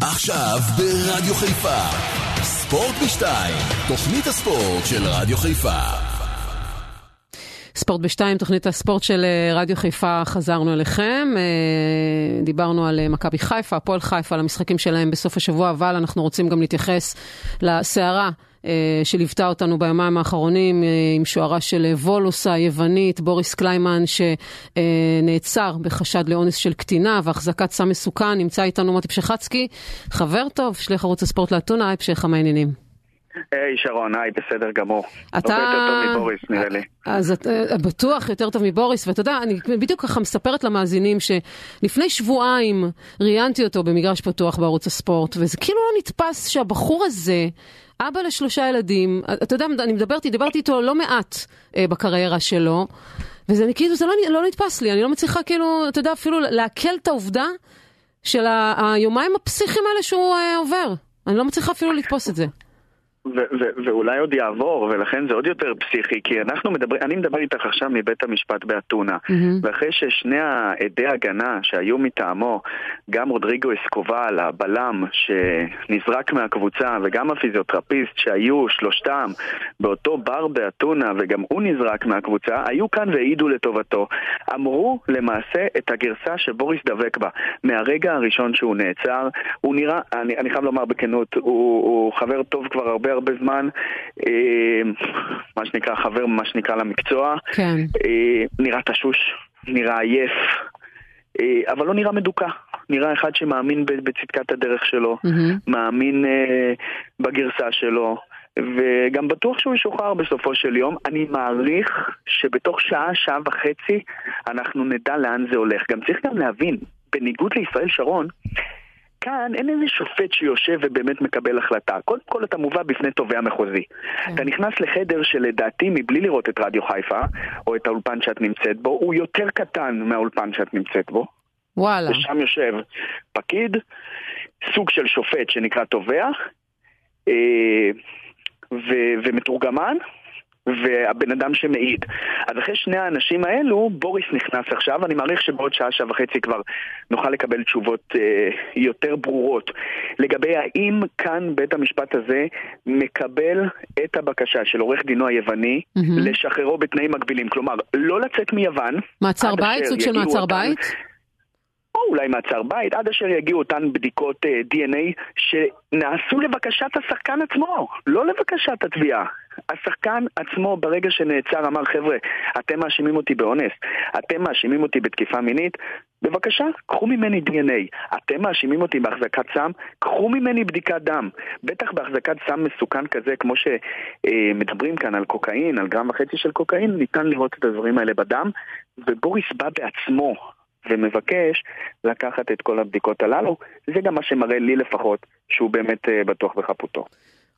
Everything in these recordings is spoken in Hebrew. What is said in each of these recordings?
עכשיו ברדיו חיפה. ספורט בשתיים, תוכנית הספורט של רדיו חיפה. ספורט בשתיים, תוכנית הספורט של אה, רדיו חיפה, חזרנו אליכם. אה, דיברנו על אה, מכבי חיפה, הפועל חיפה, על המשחקים שלהם בסוף השבוע, אבל אנחנו רוצים גם להתייחס לסערה. שליוותה אותנו ביומיים האחרונים עם שוערה של וולוס היוונית, בוריס קליימן, שנעצר בחשד לאונס של קטינה והחזקת סם מסוכן. נמצא איתנו מוטי פשחצקי, חבר טוב, שליח ערוץ הספורט לאתונה, היי פשחה, מה העניינים? היי שרון, היי, בסדר גמור. אתה... הרבה יותר טוב מבוריס, נראה לי. אז אתה בטוח יותר טוב מבוריס, ואתה יודע, אני בדיוק ככה מספרת למאזינים שלפני שבועיים ראיינתי אותו במגרש פתוח בערוץ הספורט, וזה כאילו לא נתפס שהבחור הזה... אבא לשלושה ילדים, אתה יודע, אני מדברת, דיברתי איתו לא מעט אה, בקריירה שלו, וזה כאילו, זה לא, לא נתפס לי, אני לא מצליחה כאילו, אתה יודע, אפילו לעכל את העובדה של היומיים הפסיכיים האלה שהוא אה, עובר. אני לא מצליחה אפילו לתפוס את זה. ואולי עוד יעבור, ולכן זה עוד יותר פסיכי, כי אנחנו מדברים, אני מדבר איתך עכשיו מבית המשפט באתונה, mm-hmm. ואחרי ששני העדי הגנה שהיו מטעמו, גם רודריגו אסקובל, הבלם שנזרק מהקבוצה, וגם הפיזיותרפיסט שהיו שלושתם באותו בר באתונה, וגם הוא נזרק מהקבוצה, היו כאן והעידו לטובתו. אמרו למעשה את הגרסה שבוריס דבק בה. מהרגע הראשון שהוא נעצר, הוא נראה, אני, אני חייב לומר בכנות, הוא, הוא חבר טוב כבר הרבה הרבה זמן, אה, מה שנקרא חבר, מה שנקרא למקצוע. כן. אה, נראה תשוש, נראה עייף, אה, אבל לא נראה מדוכא. נראה אחד שמאמין בצדקת הדרך שלו, mm-hmm. מאמין בגרסה שלו. וגם בטוח שהוא ישוחרר בסופו של יום. אני מעריך שבתוך שעה, שעה וחצי, אנחנו נדע לאן זה הולך. גם צריך גם להבין, בניגוד לישראל שרון, כאן אין איזה שופט שיושב ובאמת מקבל החלטה. קודם כל אתה מובא בפני תובע מחוזי. כן. אתה נכנס לחדר שלדעתי, מבלי לראות את רדיו חיפה, או את האולפן שאת נמצאת בו, הוא יותר קטן מהאולפן שאת נמצאת בו. וואלה. ושם יושב פקיד, סוג של שופט שנקרא תובע, אה, ו- ומתורגמן, והבן אדם שמעיד. אז אחרי שני האנשים האלו, בוריס נכנס עכשיו, אני מעריך שבעוד שעה, שעה וחצי כבר נוכל לקבל תשובות אה, יותר ברורות לגבי האם כאן בית המשפט הזה מקבל את הבקשה של עורך דינו היווני mm-hmm. לשחררו בתנאים מגבילים. כלומר, לא לצאת מיוון. מעצר בית? סוג של מעצר אותן, בית? או אולי מעצר בית, עד אשר יגיעו אותן בדיקות אה, DNA שנעשו לבקשת השחקן עצמו, לא לבקשת התביעה. השחקן עצמו ברגע שנעצר אמר חבר'ה, אתם מאשימים אותי באונס, אתם מאשימים אותי בתקיפה מינית, בבקשה, קחו ממני DNA. אתם מאשימים אותי בהחזקת סם, קחו ממני בדיקת דם. בטח בהחזקת סם מסוכן כזה, כמו שמדברים כאן על קוקאין, על גרם וחצי של קוקאין, ניתן לראות את הדברים האלה בדם, ובוריס בא בעצמו ומבקש לקחת את כל הבדיקות הללו. זה גם מה שמראה לי לפחות שהוא באמת אה, בטוח בחפותו.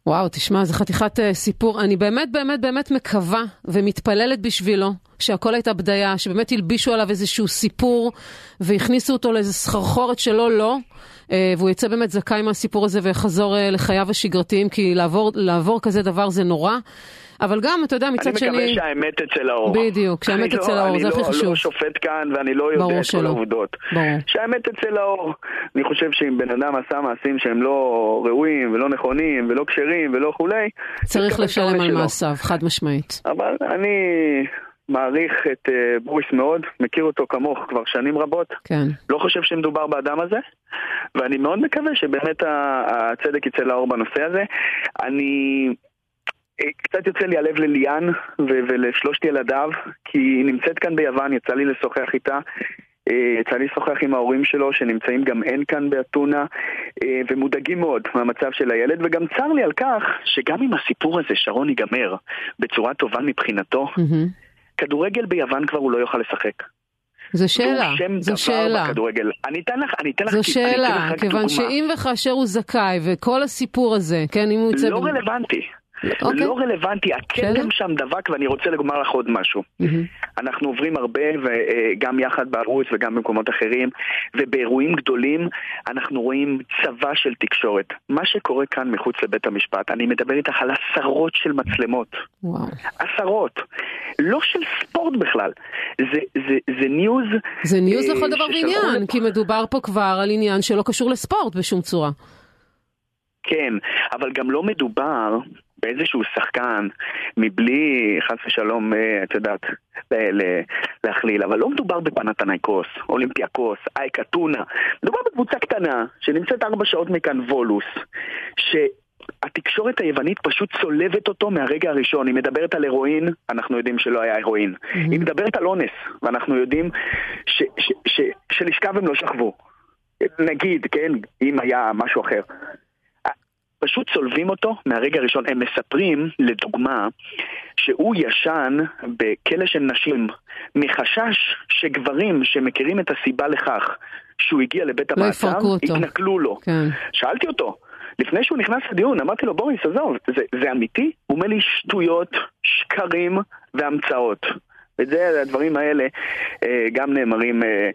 וואו, תשמע, זה חתיכת uh, סיפור. אני באמת באמת באמת מקווה ומתפללת בשבילו שהכל הייתה בדיה, שבאמת הלבישו עליו איזשהו סיפור והכניסו אותו לאיזה סחרחורת שלו לא, uh, והוא יצא באמת זכאי מהסיפור הזה ויחזור uh, לחייו השגרתיים, כי לעבור, לעבור כזה דבר זה נורא. אבל גם, אתה יודע, מצד שני... אני מקווה שהאמת אצל האור. בדיוק, שהאמת אצל לא, האור, זה הכי לא, חשוב. אני לא שופט כאן ואני לא יודע את כל העובדות. ברור. שהאמת אצל האור. אני חושב שאם בן אדם עשה מעשים שהם לא ראויים ולא נכונים ולא כשרים ולא כולי... צריך לשלם על מעשיו, חד משמעית. אבל אני... מעריך את uh, בוריס מאוד, מכיר אותו כמוך כבר שנים רבות. כן. לא חושב שמדובר באדם הזה, ואני מאוד מקווה שבאמת הצדק יצא לאור בנושא הזה. אני קצת יוצא לי הלב לליאן ולשלושת ילדיו, כי היא נמצאת כאן ביוון, יצא לי לשוחח איתה. אה, יצא לי לשוחח עם ההורים שלו, שנמצאים גם אין כאן באתונה, אה, ומודאגים מאוד מהמצב של הילד, וגם צר לי על כך שגם אם הסיפור הזה, שרון, ייגמר בצורה טובה מבחינתו, mm-hmm. כדורגל ביוון כבר הוא לא יוכל לשחק. זו שאלה, זו שאלה. בכדורגל. אני אתן לך, אני אתן לך, זו שאלה, כיוון שאם וכאשר הוא זכאי, וכל הסיפור הזה, כן, אם הוא יוצא... לא רלוונטי. אוקיי. לא רלוונטי. הכתם שם דבק ואני רוצה לומר לך עוד משהו. אנחנו עוברים הרבה, וגם יחד בערוץ וגם במקומות אחרים, ובאירועים גדולים אנחנו רואים צבא של תקשורת. מה שקורה כאן מחוץ לבית המשפט, אני מדבר איתך על עשרות של מצלמות. וואו. עשרות. לא של ספורט בכלל. זה, זה, זה news... זה news אה, לכל דבר לפה. כי מדובר פה כבר על עניין שלא קשור לספורט בשום צורה. כן, אבל גם לא מדובר באיזשהו שחקן מבלי, חס ושלום, אה, את יודעת, להכליל, אבל לא מדובר בפנתנייקוס, אולימפיאקוס, אייק אתונה. מדובר בקבוצה קטנה שנמצאת ארבע שעות מכאן וולוס, שהתקשורת היוונית פשוט צולבת אותו מהרגע הראשון. היא מדברת על הירואין, אנחנו יודעים שלא היה הירואין. היא מדברת על אונס, ואנחנו יודעים ש- ש- ש- שלשכב הם לא שכבו. נגיד, כן, אם היה משהו אחר. פשוט צולבים אותו מהרגע הראשון. הם מספרים, לדוגמה, שהוא ישן בכלא של נשים מחשש שגברים שמכירים את הסיבה לכך שהוא הגיע לבית לא המעצר. יתנכלו לו. כן. שאלתי אותו, לפני שהוא נכנס לדיון, אמרתי לו, בוריס, עזוב, זה, זה אמיתי? הוא אומר לי, שטויות, שקרים והמצאות. וזה, הדברים האלה אה, גם נאמרים אה,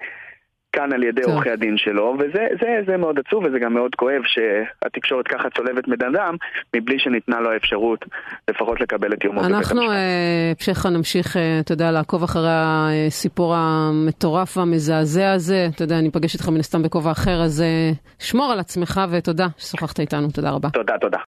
כאן על ידי. עורכי הדין שלו, וזה זה, זה מאוד עצוב וזה גם מאוד כואב שהתקשורת ככה צולבת בן אדם, מבלי שניתנה לו האפשרות לפחות לקבל את יומו בבית אנחנו, המשפט. אה, פשחה, נמשיך, אה, אתה יודע, לעקוב אחרי הסיפור המטורף והמזעזע הזה. אתה יודע, אני אפגש איתך מן הסתם בכובע אחר, אז אה, שמור על עצמך ותודה ששוחחת איתנו. תודה רבה. תודה, תודה.